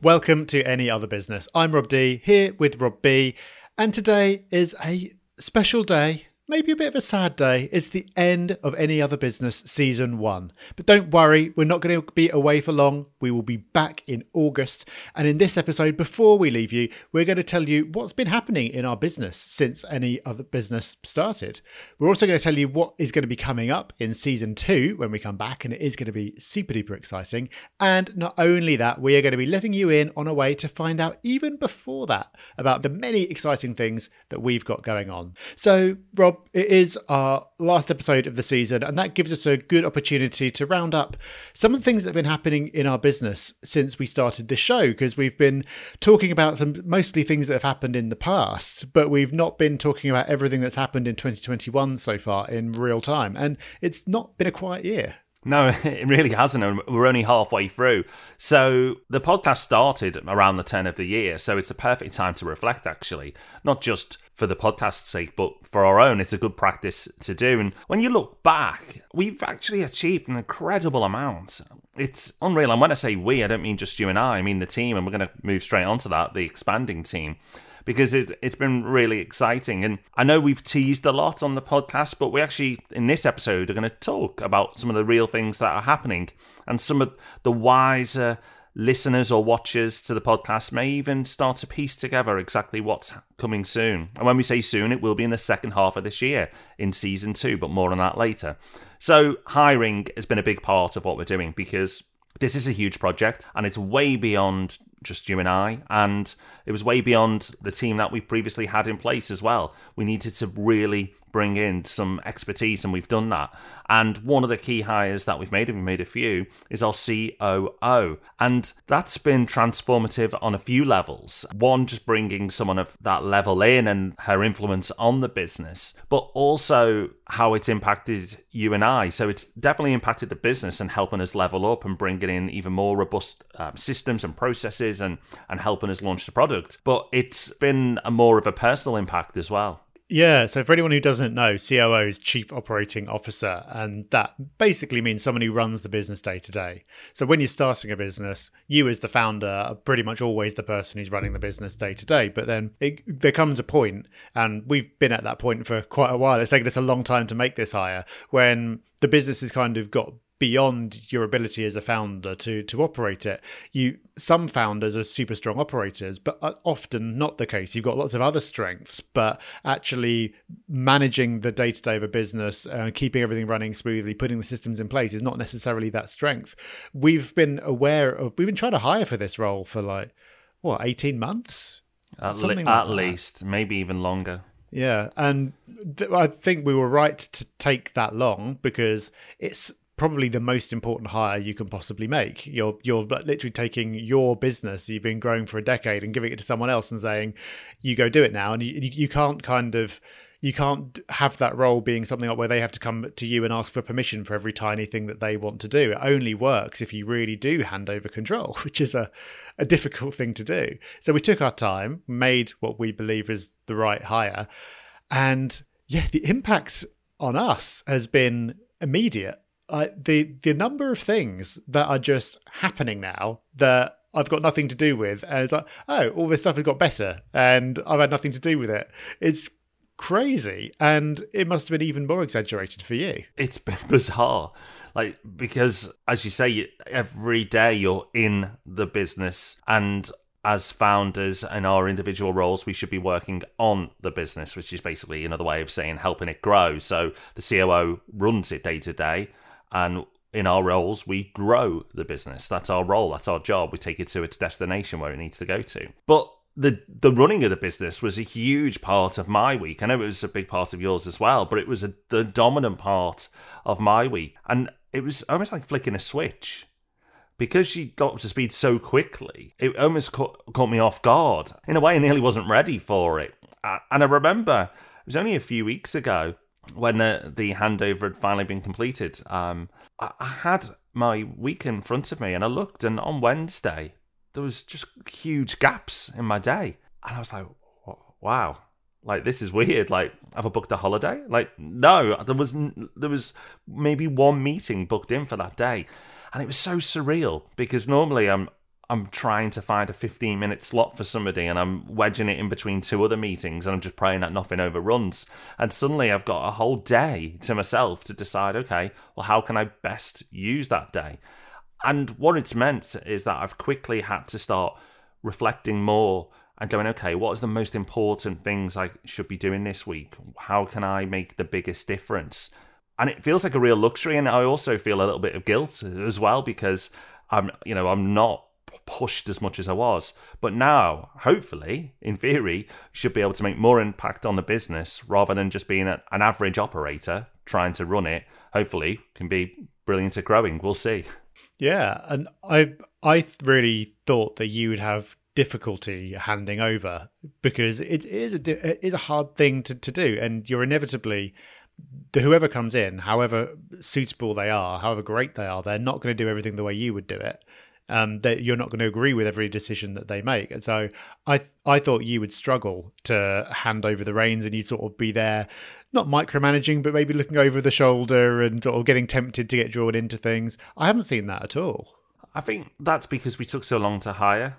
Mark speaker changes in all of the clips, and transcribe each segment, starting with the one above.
Speaker 1: Welcome to Any Other Business. I'm Rob D, here with Rob B, and today is a special day maybe a bit of a sad day. It's the end of Any Other Business Season 1. But don't worry, we're not going to be away for long. We will be back in August. And in this episode, before we leave you, we're going to tell you what's been happening in our business since Any Other Business started. We're also going to tell you what is going to be coming up in Season 2 when we come back, and it is going to be super duper exciting. And not only that, we are going to be letting you in on a way to find out even before that about the many exciting things that we've got going on. So, Rob, it is our last episode of the season, and that gives us a good opportunity to round up some of the things that have been happening in our business since we started this show. Because we've been talking about some mostly things that have happened in the past, but we've not been talking about everything that's happened in 2021 so far in real time, and it's not been a quiet year.
Speaker 2: No, it really hasn't. And we're only halfway through. So the podcast started around the turn of the year. So it's a perfect time to reflect, actually, not just for the podcast's sake, but for our own. It's a good practice to do. And when you look back, we've actually achieved an incredible amount. It's unreal. And when I say we, I don't mean just you and I, I mean the team. And we're going to move straight on to that the expanding team because it's it's been really exciting. And I know we've teased a lot on the podcast, but we actually in this episode are going to talk about some of the real things that are happening and some of the wiser listeners or watchers to the podcast may even start to piece together exactly what's coming soon. And when we say soon, it will be in the second half of this year in season two, but more on that later. So, hiring has been a big part of what we're doing because this is a huge project and it's way beyond just you and I. And it was way beyond the team that we previously had in place as well. We needed to really bring in some expertise, and we've done that. And one of the key hires that we've made, and we've made a few, is our COO. And that's been transformative on a few levels. One, just bringing someone of that level in and her influence on the business, but also how it's impacted you and I. So it's definitely impacted the business and helping us level up and bringing in even more robust um, systems and processes and, and helping us launch the product. But it's been a more of a personal impact as well.
Speaker 1: Yeah, so for anyone who doesn't know, COO is Chief Operating Officer, and that basically means someone who runs the business day to day. So when you're starting a business, you as the founder are pretty much always the person who's running the business day to day. But then it, there comes a point, and we've been at that point for quite a while. It's taken us a long time to make this hire when the business has kind of got beyond your ability as a founder to to operate it. You some founders are super strong operators, but often not the case. You've got lots of other strengths, but actually managing the day to day of a business and uh, keeping everything running smoothly, putting the systems in place is not necessarily that strength. We've been aware of. We've been trying to hire for this role for like what eighteen months.
Speaker 2: At, le- like at least, maybe even longer.
Speaker 1: Yeah, and th- I think we were right to take that long because it's probably the most important hire you can possibly make. You're you're literally taking your business you've been growing for a decade and giving it to someone else and saying, "You go do it now." And you you can't kind of you can't have that role being something where they have to come to you and ask for permission for every tiny thing that they want to do. It only works if you really do hand over control, which is a, a difficult thing to do. So we took our time, made what we believe is the right hire, and yeah, the impact on us has been immediate the the number of things that are just happening now that I've got nothing to do with, and it's like, oh, all this stuff has got better, and I've had nothing to do with it. It's crazy, and it must have been even more exaggerated for you.
Speaker 2: It's been bizarre, like because as you say, every day you're in the business, and as founders in our individual roles, we should be working on the business, which is basically another way of saying helping it grow. So the COO runs it day to day and in our roles, we grow the business. That's our role. That's our job. We take it to its destination where it needs to go to. But the the running of the business was a huge part of my week. I know it was a big part of yours as well, but it was a, the dominant part of my week, and it was almost like flicking a switch because she got up to speed so quickly. It almost caught, caught me off guard in a way. I nearly wasn't ready for it, and I remember it was only a few weeks ago when the, the handover had finally been completed, um, I, I had my week in front of me and I looked, and on Wednesday, there was just huge gaps in my day. And I was like, wow, like this is weird. Like, have I booked a holiday? Like, no, there was there was maybe one meeting booked in for that day, and it was so surreal because normally I'm I'm trying to find a 15 minute slot for somebody and I'm wedging it in between two other meetings and I'm just praying that nothing overruns. And suddenly I've got a whole day to myself to decide, okay, well, how can I best use that day? And what it's meant is that I've quickly had to start reflecting more and going, okay, what is the most important things I should be doing this week? How can I make the biggest difference? And it feels like a real luxury. And I also feel a little bit of guilt as well because I'm, you know, I'm not pushed as much as I was. But now, hopefully, in theory, should be able to make more impact on the business rather than just being an average operator trying to run it. Hopefully, can be brilliant at growing. We'll see.
Speaker 1: Yeah, and I I really thought that you would have difficulty handing over because it is a it is a hard thing to, to do, and you're inevitably whoever comes in, however suitable they are, however great they are, they're not going to do everything the way you would do it um, that you're not going to agree with every decision that they make. And so I I thought you would struggle to hand over the reins and you'd sort of be there, not micromanaging, but maybe looking over the shoulder and of getting tempted to get drawn into things. I haven't seen that at all.
Speaker 2: I think that's because we took so long to hire.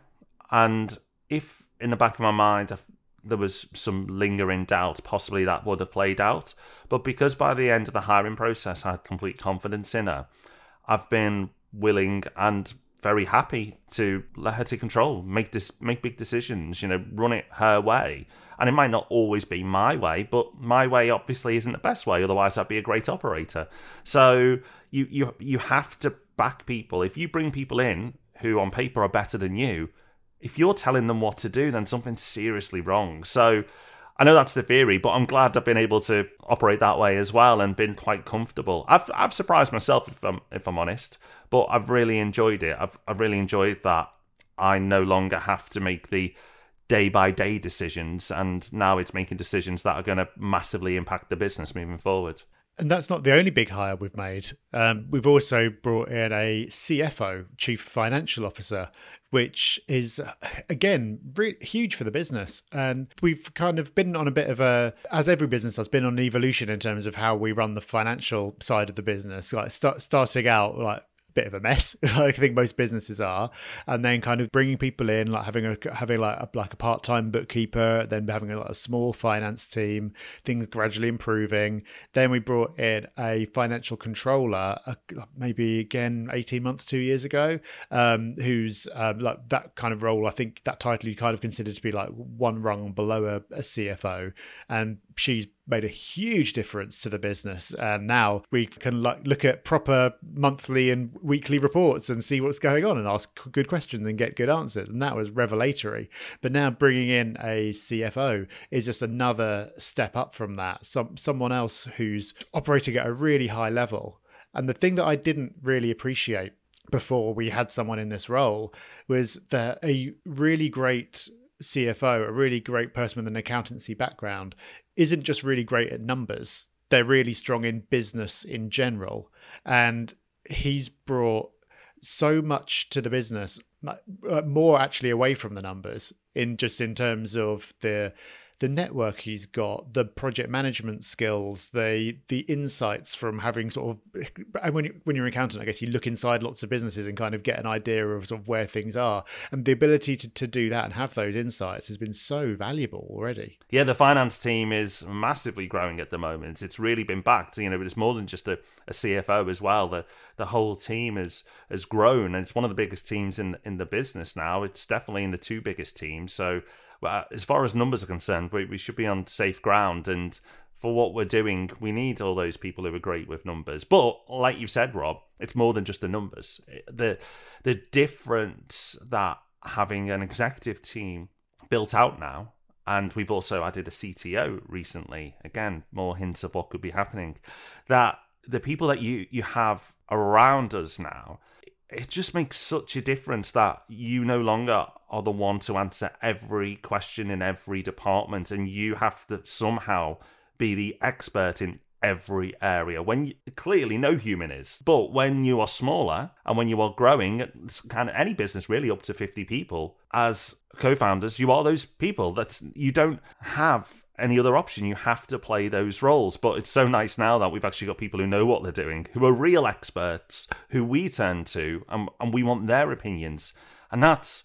Speaker 2: And if in the back of my mind there was some lingering doubt, possibly that would have played out. But because by the end of the hiring process I had complete confidence in her, I've been willing and very happy to let her take control, make this, make big decisions, you know, run it her way. And it might not always be my way, but my way obviously isn't the best way. Otherwise, I'd be a great operator. So you you you have to back people. If you bring people in who on paper are better than you, if you're telling them what to do, then something's seriously wrong. So I know that's the theory, but I'm glad I've been able to operate that way as well and been quite comfortable. I've I've surprised myself if I'm if I'm honest, but I've really enjoyed it. I've I've really enjoyed that I no longer have to make the day by day decisions and now it's making decisions that are going to massively impact the business moving forward.
Speaker 1: And that's not the only big hire we've made. Um, we've also brought in a CFO, Chief Financial Officer, which is, again, really huge for the business. And we've kind of been on a bit of a, as every business has been on an evolution in terms of how we run the financial side of the business. Like start, starting out, like bit of a mess. I think most businesses are, and then kind of bringing people in, like having a having like a, like a part time bookkeeper, then having a, like a small finance team, things gradually improving. Then we brought in a financial controller, uh, maybe again eighteen months, two years ago, um, who's um, like that kind of role. I think that title you kind of consider to be like one rung below a, a CFO, and she's made a huge difference to the business. And now we can look at proper monthly and weekly reports and see what's going on and ask good questions and get good answers. And that was revelatory. But now bringing in a CFO is just another step up from that. Some someone else who's operating at a really high level. And the thing that I didn't really appreciate before we had someone in this role was that a really great CFO, a really great person with an accountancy background, isn't just really great at numbers. They're really strong in business in general. And he's brought so much to the business, uh, more actually away from the numbers, in just in terms of the the network he's got, the project management skills, the the insights from having sort of and when you, when you're an accountant, I guess you look inside lots of businesses and kind of get an idea of sort of where things are, and the ability to, to do that and have those insights has been so valuable already.
Speaker 2: Yeah, the finance team is massively growing at the moment. It's really been backed. You know, it's more than just a, a CFO as well. The the whole team has has grown, and it's one of the biggest teams in in the business now. It's definitely in the two biggest teams. So Uh, as far as numbers are concerned, we, we should be on safe ground. And for what we're doing, we need all those people who are great with numbers. But like you've said, Rob, it's more than just the numbers. The the difference that having an executive team built out now, and we've also added a CTO recently. Again, more hints of what could be happening. That the people that you you have around us now it just makes such a difference that you no longer are the one to answer every question in every department and you have to somehow be the expert in every area when you, clearly no human is. But when you are smaller and when you are growing kind of any business really up to 50 people as co-founders you are those people that you don't have any other option. You have to play those roles. But it's so nice now that we've actually got people who know what they're doing, who are real experts, who we turn to, and, and we want their opinions. and that's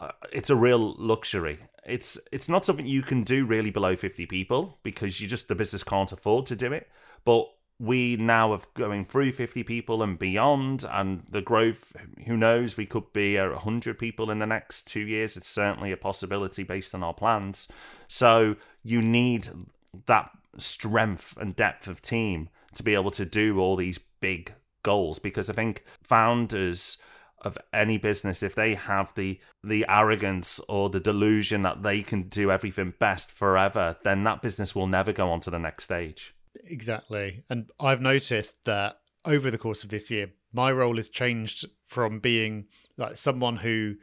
Speaker 2: uh, it's a real luxury. It's it's not something you can do really below 50 people because you just the business can't afford to do it. But we now are going through 50 people and beyond and the growth who knows we could be 100 people in the next 2 years it's certainly a possibility based on our plans so you need that strength and depth of team to be able to do all these big goals because i think founders of any business if they have the the arrogance or the delusion that they can do everything best forever then that business will never go on to the next stage
Speaker 1: Exactly. And I've noticed that over the course of this year, my role has changed from being like someone who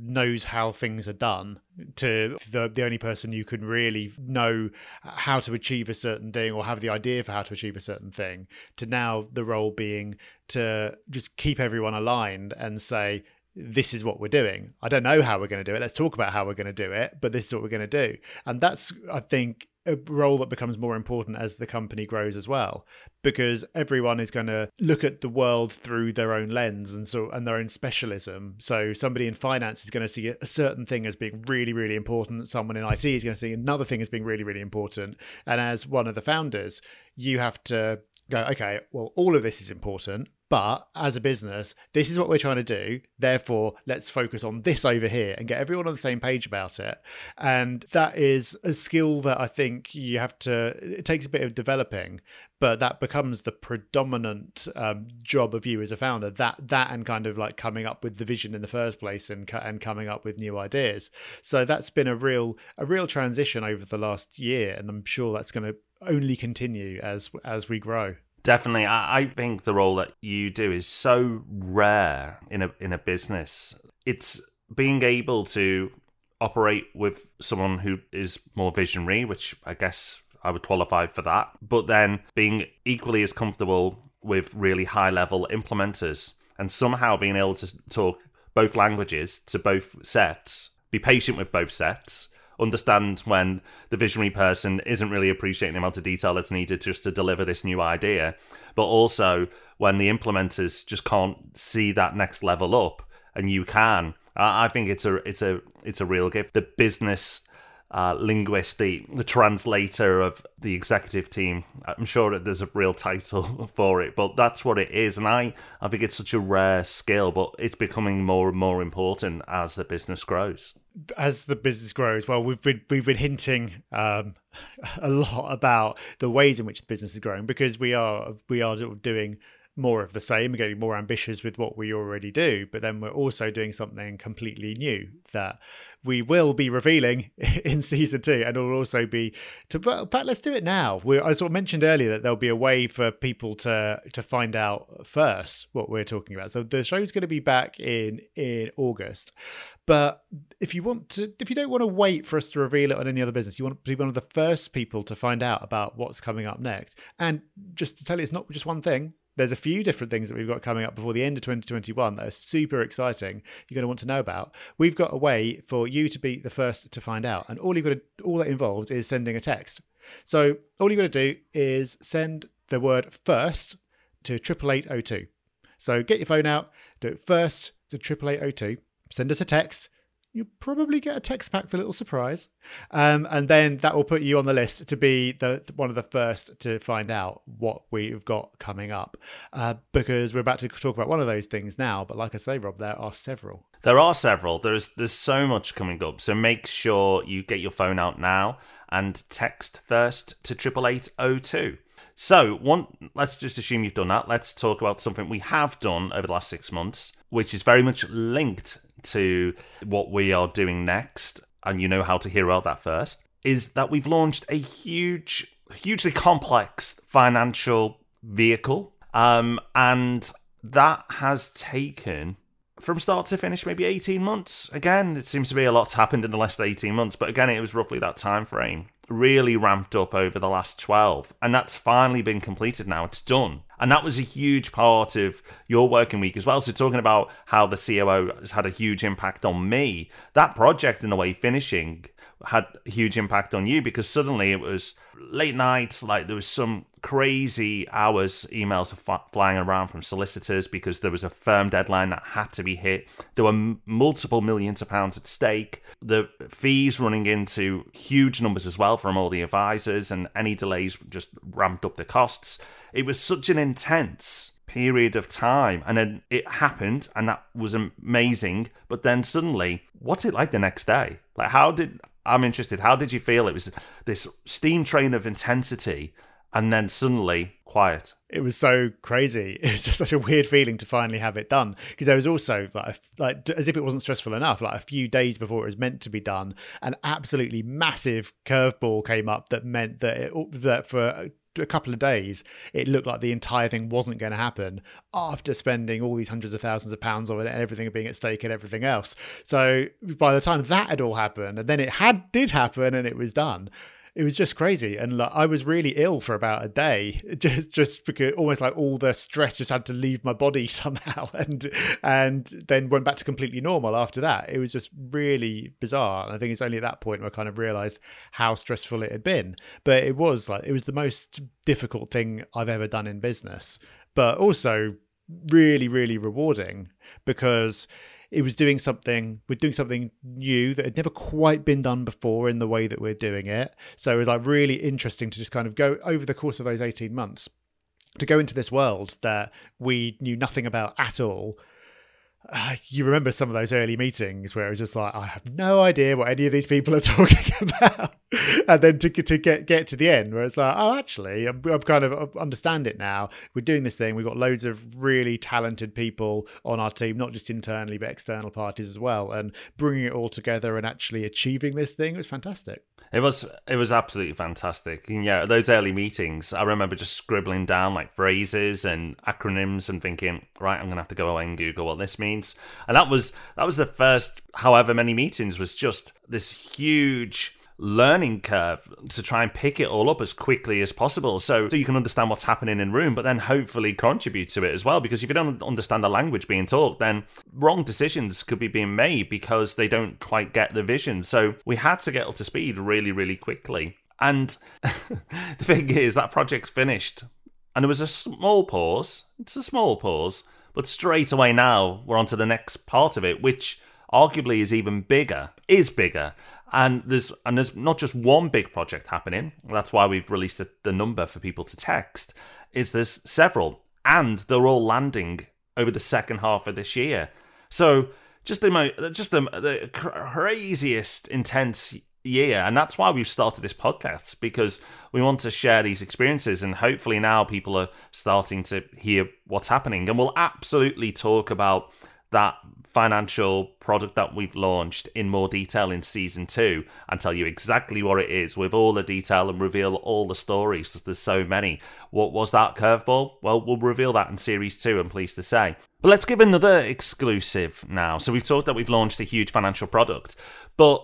Speaker 1: knows how things are done to the the only person you can really know how to achieve a certain thing or have the idea for how to achieve a certain thing to now the role being to just keep everyone aligned and say this is what we're doing. I don't know how we're going to do it. Let's talk about how we're going to do it, but this is what we're going to do. And that's I think a role that becomes more important as the company grows as well because everyone is going to look at the world through their own lens and so and their own specialism. So somebody in finance is going to see a certain thing as being really really important someone in IT is going to see another thing as being really really important. And as one of the founders you have to go okay well all of this is important but as a business, this is what we're trying to do. Therefore, let's focus on this over here and get everyone on the same page about it. And that is a skill that I think you have to, it takes a bit of developing, but that becomes the predominant um, job of you as a founder. That, that and kind of like coming up with the vision in the first place and, and coming up with new ideas. So that's been a real, a real transition over the last year. And I'm sure that's going to only continue as, as we grow.
Speaker 2: Definitely, I, I think the role that you do is so rare in a in a business. It's being able to operate with someone who is more visionary, which I guess I would qualify for that, but then being equally as comfortable with really high level implementers and somehow being able to talk both languages to both sets, be patient with both sets, understand when the visionary person isn't really appreciating the amount of detail that's needed just to deliver this new idea, but also when the implementers just can't see that next level up and you can. I think it's a it's a it's a real gift. The business uh, linguist, the, the translator of the executive team. I'm sure that there's a real title for it, but that's what it is. And I, I think it's such a rare skill, but it's becoming more and more important as the business grows.
Speaker 1: As the business grows, well, we've been we've been hinting um, a lot about the ways in which the business is growing because we are we are doing more of the same, getting more ambitious with what we already do, but then we're also doing something completely new that we will be revealing in season two, and it'll also be to. But let's do it now. We, I sort of mentioned earlier that there'll be a way for people to to find out first what we're talking about. So the show's going to be back in in August, but if you want to, if you don't want to wait for us to reveal it on any other business, you want to be one of the first people to find out about what's coming up next. And just to tell you, it's not just one thing there's a few different things that we've got coming up before the end of 2021 that are super exciting. You're going to want to know about. We've got a way for you to be the first to find out, and all you've got to all that involves is sending a text. So all you've got to do is send the word first to triple eight oh two. So get your phone out, do it first to triple eight oh two. Send us a text you'll probably get a text pack, the little surprise, um, and then that will put you on the list to be the one of the first to find out what we've got coming up. Uh, because we're about to talk about one of those things now, but like I say, Rob, there are several.
Speaker 2: There are several. There's there's so much coming up. So make sure you get your phone out now and text first to triple eight oh two. So, one, let's just assume you've done that. Let's talk about something we have done over the last six months, which is very much linked to what we are doing next. And you know how to hear about that first. Is that we've launched a huge, hugely complex financial vehicle. Um, and that has taken from start to finish maybe 18 months again it seems to be a lot's happened in the last 18 months but again it was roughly that time frame really ramped up over the last 12 and that's finally been completed now. It's done. And that was a huge part of your working week as well. So talking about how the coo has had a huge impact on me that project in a way finishing had a huge impact on you because suddenly it was late nights like there was some crazy hours emails f- flying around from solicitors because there was a firm deadline that had to be hit. There were m- multiple millions of pounds at stake. The fees running into huge numbers as well from all the advisors and any delays just ramped up the costs it was such an intense period of time and then it happened and that was amazing but then suddenly what's it like the next day like how did I'm interested. How did you feel? It was this steam train of intensity, and then suddenly quiet.
Speaker 1: It was so crazy. It was just such a weird feeling to finally have it done because there was also like, like as if it wasn't stressful enough. Like a few days before it was meant to be done, an absolutely massive curveball came up that meant that it, that for a couple of days, it looked like the entire thing wasn't going to happen after spending all these hundreds of thousands of pounds on it and everything being at stake and everything else. So by the time that had all happened, and then it had did happen and it was done, it was just crazy. And like i was really ill for about a day just just because almost like all the stress just had to leave my body somehow. And and then went back to completely normal after that. It was just really bizarre. And i think it's only at that point where i kind of realized how stressful it had been. But it was like it was the most difficult thing i've ever done in business. But also really really rewarding because it was doing something we're doing something new that had never quite been done before in the way that we're doing it. So it was like really interesting to just kind of go over the course of those 18 months to go into this world that we knew nothing about at all you remember some of those early meetings where it was just like I have no idea what any of these people are talking about, and then to to get get to the end where it's like oh actually I'm kind of understand it now. We're doing this thing. We've got loads of really talented people on our team, not just internally but external parties as well, and bringing it all together and actually achieving this thing was fantastic.
Speaker 2: It was it was absolutely fantastic. And yeah, those early meetings, I remember just scribbling down like phrases and acronyms and thinking, right, I'm gonna have to go away and Google what this means. And that was that was the first however many meetings was just this huge learning curve to try and pick it all up as quickly as possible. So, so you can understand what's happening in room but then hopefully contribute to it as well. Because if you don't understand the language being talked then wrong decisions could be being made because they don't quite get the vision. So we had to get up to speed really really quickly. And the thing is that project's finished. And there was a small pause. It's a small pause but straight away now we're on to the next part of it which arguably is even bigger is bigger and there's and there's not just one big project happening. That's why we've released the, the number for people to text. Is there's several, and they're all landing over the second half of this year. So just the just the, the craziest intense year and that's why we've started this podcast because we want to share these experiences and hopefully now people are starting to hear what's happening and we'll absolutely talk about that financial product that we've launched in more detail in season two and tell you exactly what it is with all the detail and reveal all the stories. Because there's so many. What was that curveball? Well, we'll reveal that in series two, I'm pleased to say. But let's give another exclusive now. So we've talked that we've launched a huge financial product, but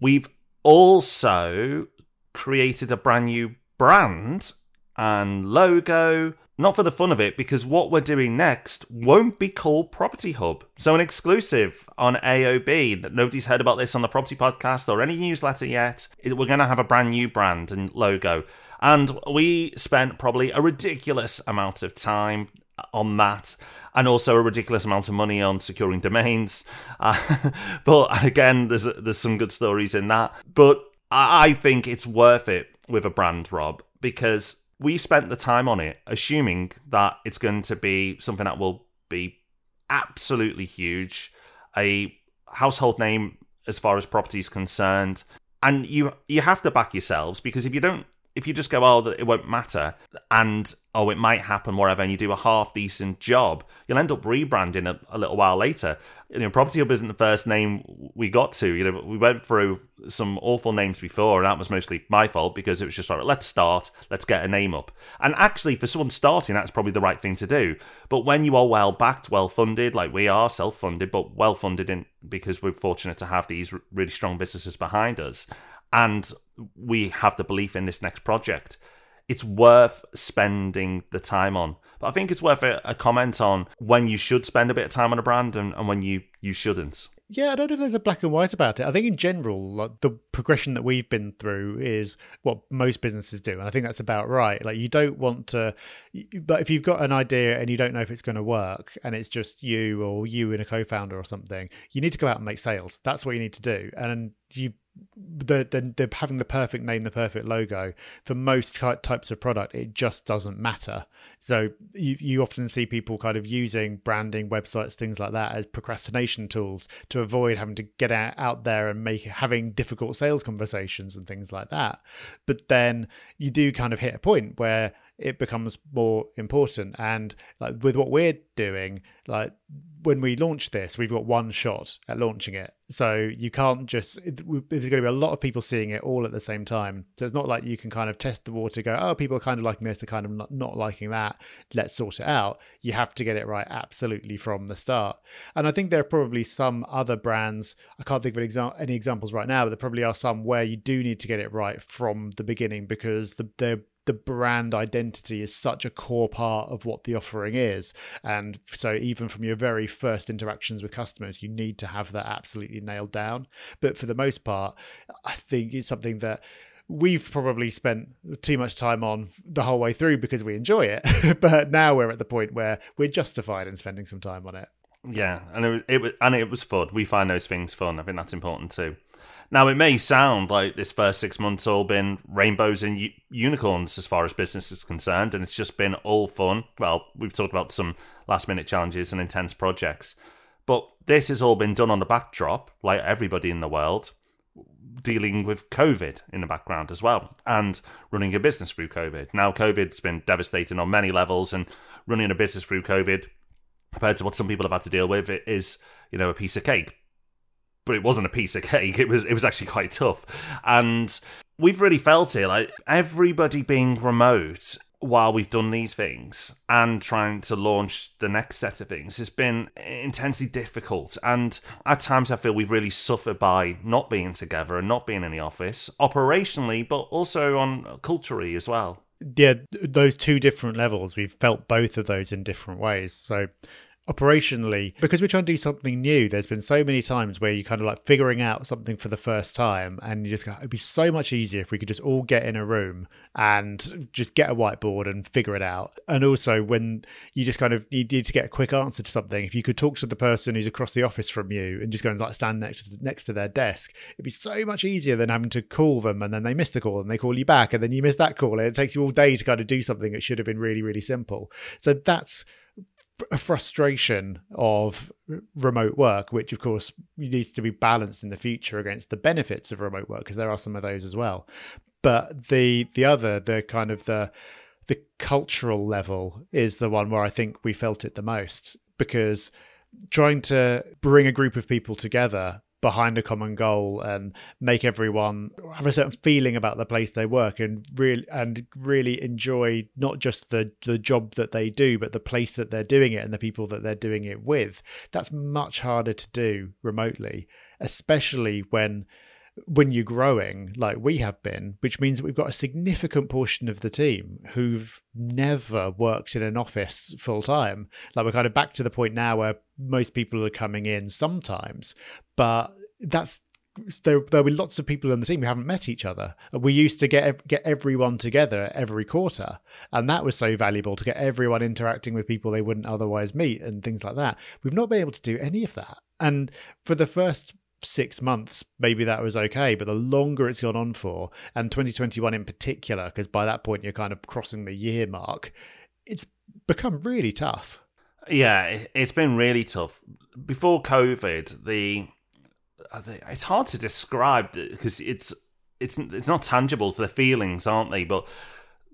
Speaker 2: we've also created a brand new brand and logo not for the fun of it, because what we're doing next won't be called Property Hub. So, an exclusive on AOB that nobody's heard about this on the Property Podcast or any newsletter yet. We're going to have a brand new brand and logo. And we spent probably a ridiculous amount of time on that and also a ridiculous amount of money on securing domains. Uh, but again, there's there's some good stories in that. But I think it's worth it with a brand, Rob, because we spent the time on it assuming that it's going to be something that will be absolutely huge, a household name as far as property is concerned. And you you have to back yourselves because if you don't if you just go, oh, it won't matter, and oh, it might happen, whatever, and you do a half decent job, you'll end up rebranding a, a, little while later. You know, Property Hub isn't the first name we got to. You know, we went through some awful names before, and that was mostly my fault because it was just like, let's start, let's get a name up. And actually, for someone starting, that's probably the right thing to do. But when you are well backed, well funded, like we are, self funded, but well funded in because we're fortunate to have these really strong businesses behind us and we have the belief in this next project, it's worth spending the time on. But I think it's worth a, a comment on when you should spend a bit of time on a brand and, and when you, you shouldn't.
Speaker 1: Yeah, I don't know if there's a black and white about it. I think in general, like the progression that we've been through is what most businesses do, and I think that's about right. Like you don't want to, but if you've got an idea and you don't know if it's going to work, and it's just you or you and a co-founder or something, you need to go out and make sales. That's what you need to do, and you the, the, having the perfect name, the perfect logo for most types of product, it just doesn't matter. So you you often see people kind of using branding, websites, things like that as procrastination tools to avoid having to get out, out there and make having difficult sales conversations and things like that. But then you do kind of hit a point where it becomes more important. And like with what we're doing, like when we launch this, we've got one shot at launching it. So you can't just, there's going to be a lot of people seeing it all at the same time. So it's not like you can kind of test the water, go, oh, people are kind of liking this, they're kind of not, not liking that. Let's sort it out. You have to get it right absolutely from the start. And I think there are probably some other brands, I can't think of an exa- any examples right now, but there probably are some where you do need to get it right from the beginning because the, the the brand identity is such a core part of what the offering is. And so, even from your very first interactions with customers, you need to have that absolutely nailed down. But for the most part, I think it's something that we've probably spent too much time on the whole way through because we enjoy it. but now we're at the point where we're justified in spending some time on it.
Speaker 2: Yeah, and it, it was and it was fun. We find those things fun. I think that's important too. Now, it may sound like this first six months all been rainbows and u- unicorns as far as business is concerned, and it's just been all fun. Well, we've talked about some last minute challenges and intense projects, but this has all been done on the backdrop, like everybody in the world, dealing with COVID in the background as well, and running a business through COVID. Now, COVID's been devastating on many levels, and running a business through COVID, compared to what some people have had to deal with, it is, you know, a piece of cake but it wasn't a piece of cake. It was it was actually quite tough, and we've really felt it. Like everybody being remote while we've done these things and trying to launch the next set of things has been intensely difficult. And at times, I feel we've really suffered by not being together and not being in the office operationally, but also on culturally as well.
Speaker 1: Yeah, those two different levels, we've felt both of those in different ways. So operationally because we're trying to do something new there's been so many times where you kind of like figuring out something for the first time and you just go it'd be so much easier if we could just all get in a room and just get a whiteboard and figure it out. And also when you just kind of you need to get a quick answer to something if you could talk to the person who's across the office from you and just go and like stand next to next to their desk it'd be so much easier than having to call them and then they miss the call and they call you back and then you miss that call and it takes you all day to kind of do something that should have been really really simple. So that's a frustration of remote work, which of course needs to be balanced in the future against the benefits of remote work, because there are some of those as well. But the the other, the kind of the the cultural level is the one where I think we felt it the most because trying to bring a group of people together behind a common goal and make everyone have a certain feeling about the place they work and really and really enjoy not just the the job that they do but the place that they're doing it and the people that they're doing it with. That's much harder to do remotely especially when when you're growing like we have been which means that we've got a significant portion of the team who've never worked in an office full time like we're kind of back to the point now where most people are coming in sometimes but that's there there'll be lots of people on the team who haven't met each other. We used to get get everyone together every quarter, and that was so valuable to get everyone interacting with people they wouldn't otherwise meet and things like that. We've not been able to do any of that, and for the first six months, maybe that was okay. But the longer it's gone on for, and 2021 in particular, because by that point you're kind of crossing the year mark, it's become really tough.
Speaker 2: Yeah, it's been really tough. Before COVID, the it's hard to describe because it's it's it's not tangible. So the feelings, aren't they? But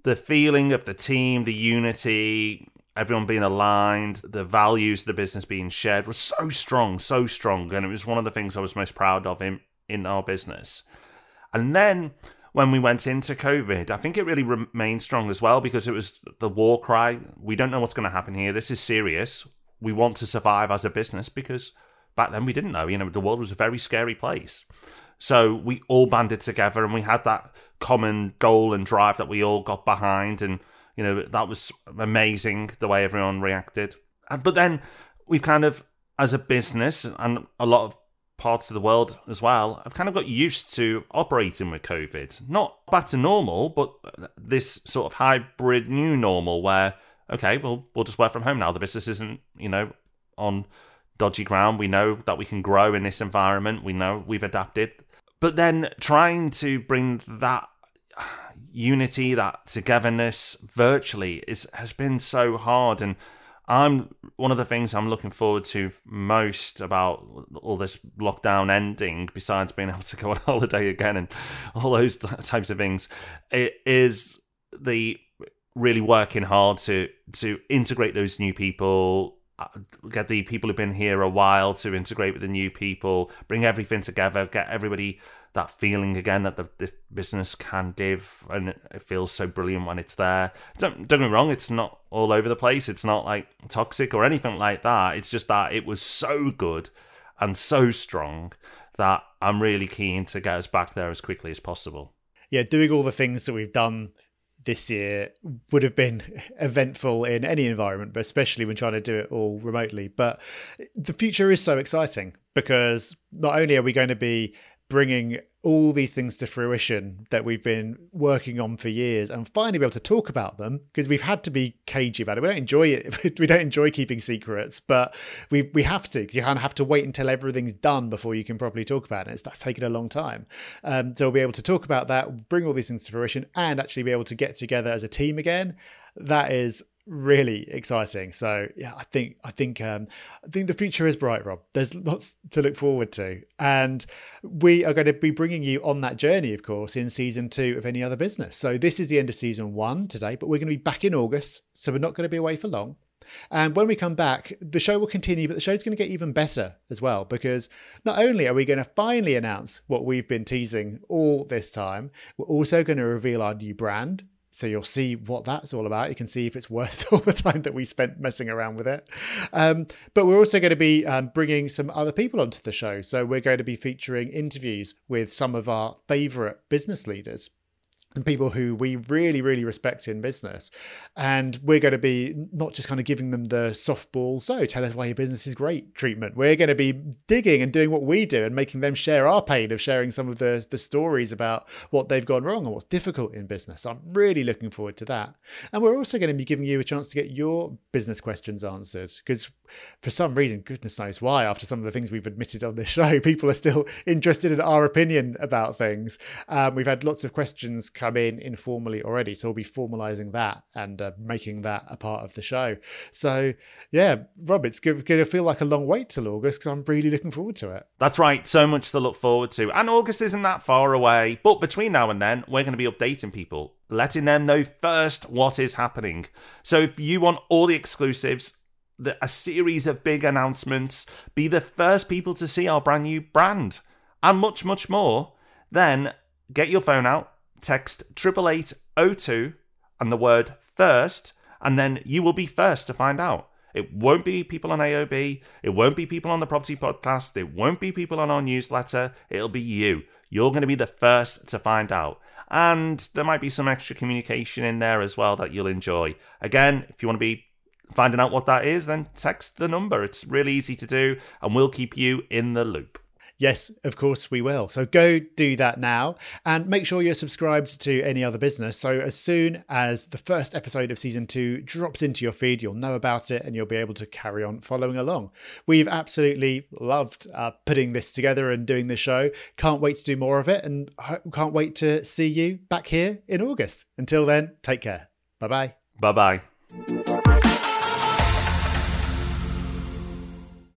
Speaker 2: the feeling of the team, the unity, everyone being aligned, the values of the business being shared was so strong, so strong. And it was one of the things I was most proud of in, in our business. And then when we went into COVID, I think it really remained strong as well because it was the war cry. We don't know what's going to happen here. This is serious. We want to survive as a business because back then we didn't know. You know, the world was a very scary place. So we all banded together and we had that common goal and drive that we all got behind. And, you know, that was amazing the way everyone reacted. But then we've kind of, as a business and a lot of parts of the world as well, I've kind of got used to operating with COVID. Not back to normal, but this sort of hybrid new normal where, okay, well, we'll just work from home now. The business isn't, you know, on dodgy ground. We know that we can grow in this environment. We know we've adapted. But then trying to bring that unity, that togetherness virtually is has been so hard. And I'm one of the things I'm looking forward to most about all this lockdown ending, besides being able to go on holiday again and all those types of things, it is the really working hard to to integrate those new people, Uh, get the people who've been here a while to integrate with the new people, bring everything together, get everybody that feeling again that the, this business can give, and it feels so brilliant when it's there. Don't, don't get me wrong, it's not all over the place. It's not like toxic or anything like that. It's just that it was so good and so strong that I'm really keen to get us back there as quickly as possible.
Speaker 1: Yeah, doing all the things that we've done this year would have been eventful in any environment, but especially when trying to do it all remotely. But the future is so exciting because not only are we going to be bringing all these things to fruition that we've been working on for years and finally be able to talk about them because we've had to be cagey about it. We don't enjoy it. we don't enjoy keeping secrets, but we we have to because you kind of have to wait until everything's done before you can properly talk about it. It's, that's taken a long time. Um, so we'll be able to talk about that, bring all these things to fruition, and actually be able to get together as a team again. That is really exciting. So yeah, I think I think um, I think the future is bright, Rob. There's lots to look forward to, and we are going to be bringing you on that journey, of course, in season two of any other business. So this is the end of season one today, but we're going to be back in August, so we're not going to be away for long. And when we come back, the show will continue, but the show's going to get even better as well because not only are we going to finally announce what we've been teasing all this time, we're also going to reveal our new brand so you'll see what that's all about. You can see if it's worth all the time that we spent messing around with it. Um, but we're also going to be um, bringing some other people onto the show. So we're going to be featuring interviews with some of our favorite business leaders and people who we really, really respect in business. And we're going to be not just kind of giving them the softball, so oh, tell us why your business is great treatment. We're going to be digging and doing what we do and making them share our pain of sharing some of the, the stories about what they've gone wrong and what's difficult in business. I'm really looking forward to that. And we're also going to be giving you a chance to get your business questions answered because for some reason, goodness knows why, after some of the things we've admitted on this show, people are still interested in our opinion about things. Um, we've had lots of questions come in informally already. So we'll be formalizing that and uh, making that a part of the show. So, yeah, Rob, it's going to feel like a long wait till August because I'm really looking forward to it.
Speaker 2: That's right. So much to look forward to. And August isn't that far away. But between now and then, we're going to be updating people, letting them know first what is happening. So if you want all the exclusives, a series of big announcements, be the first people to see our brand new brand, and much, much more, then get your phone out, text 88802 and the word first, and then you will be first to find out. It won't be people on AOB. It won't be people on the Property Podcast. It won't be people on our newsletter. It'll be you. You're going to be the first to find out. And there might be some extra communication in there as well that you'll enjoy. Again, if you want to be finding out what that is, then text the number. It's really easy to do, and we'll keep you in the loop.
Speaker 1: Yes, of course we will. So go do that now and make sure you're subscribed to any other business. So as soon as the first episode of season two drops into your feed, you'll know about it and you'll be able to carry on following along. We've absolutely loved uh, putting this together and doing the show. Can't wait to do more of it and can't wait to see you back here in August. Until then, take care. Bye bye.
Speaker 2: Bye bye.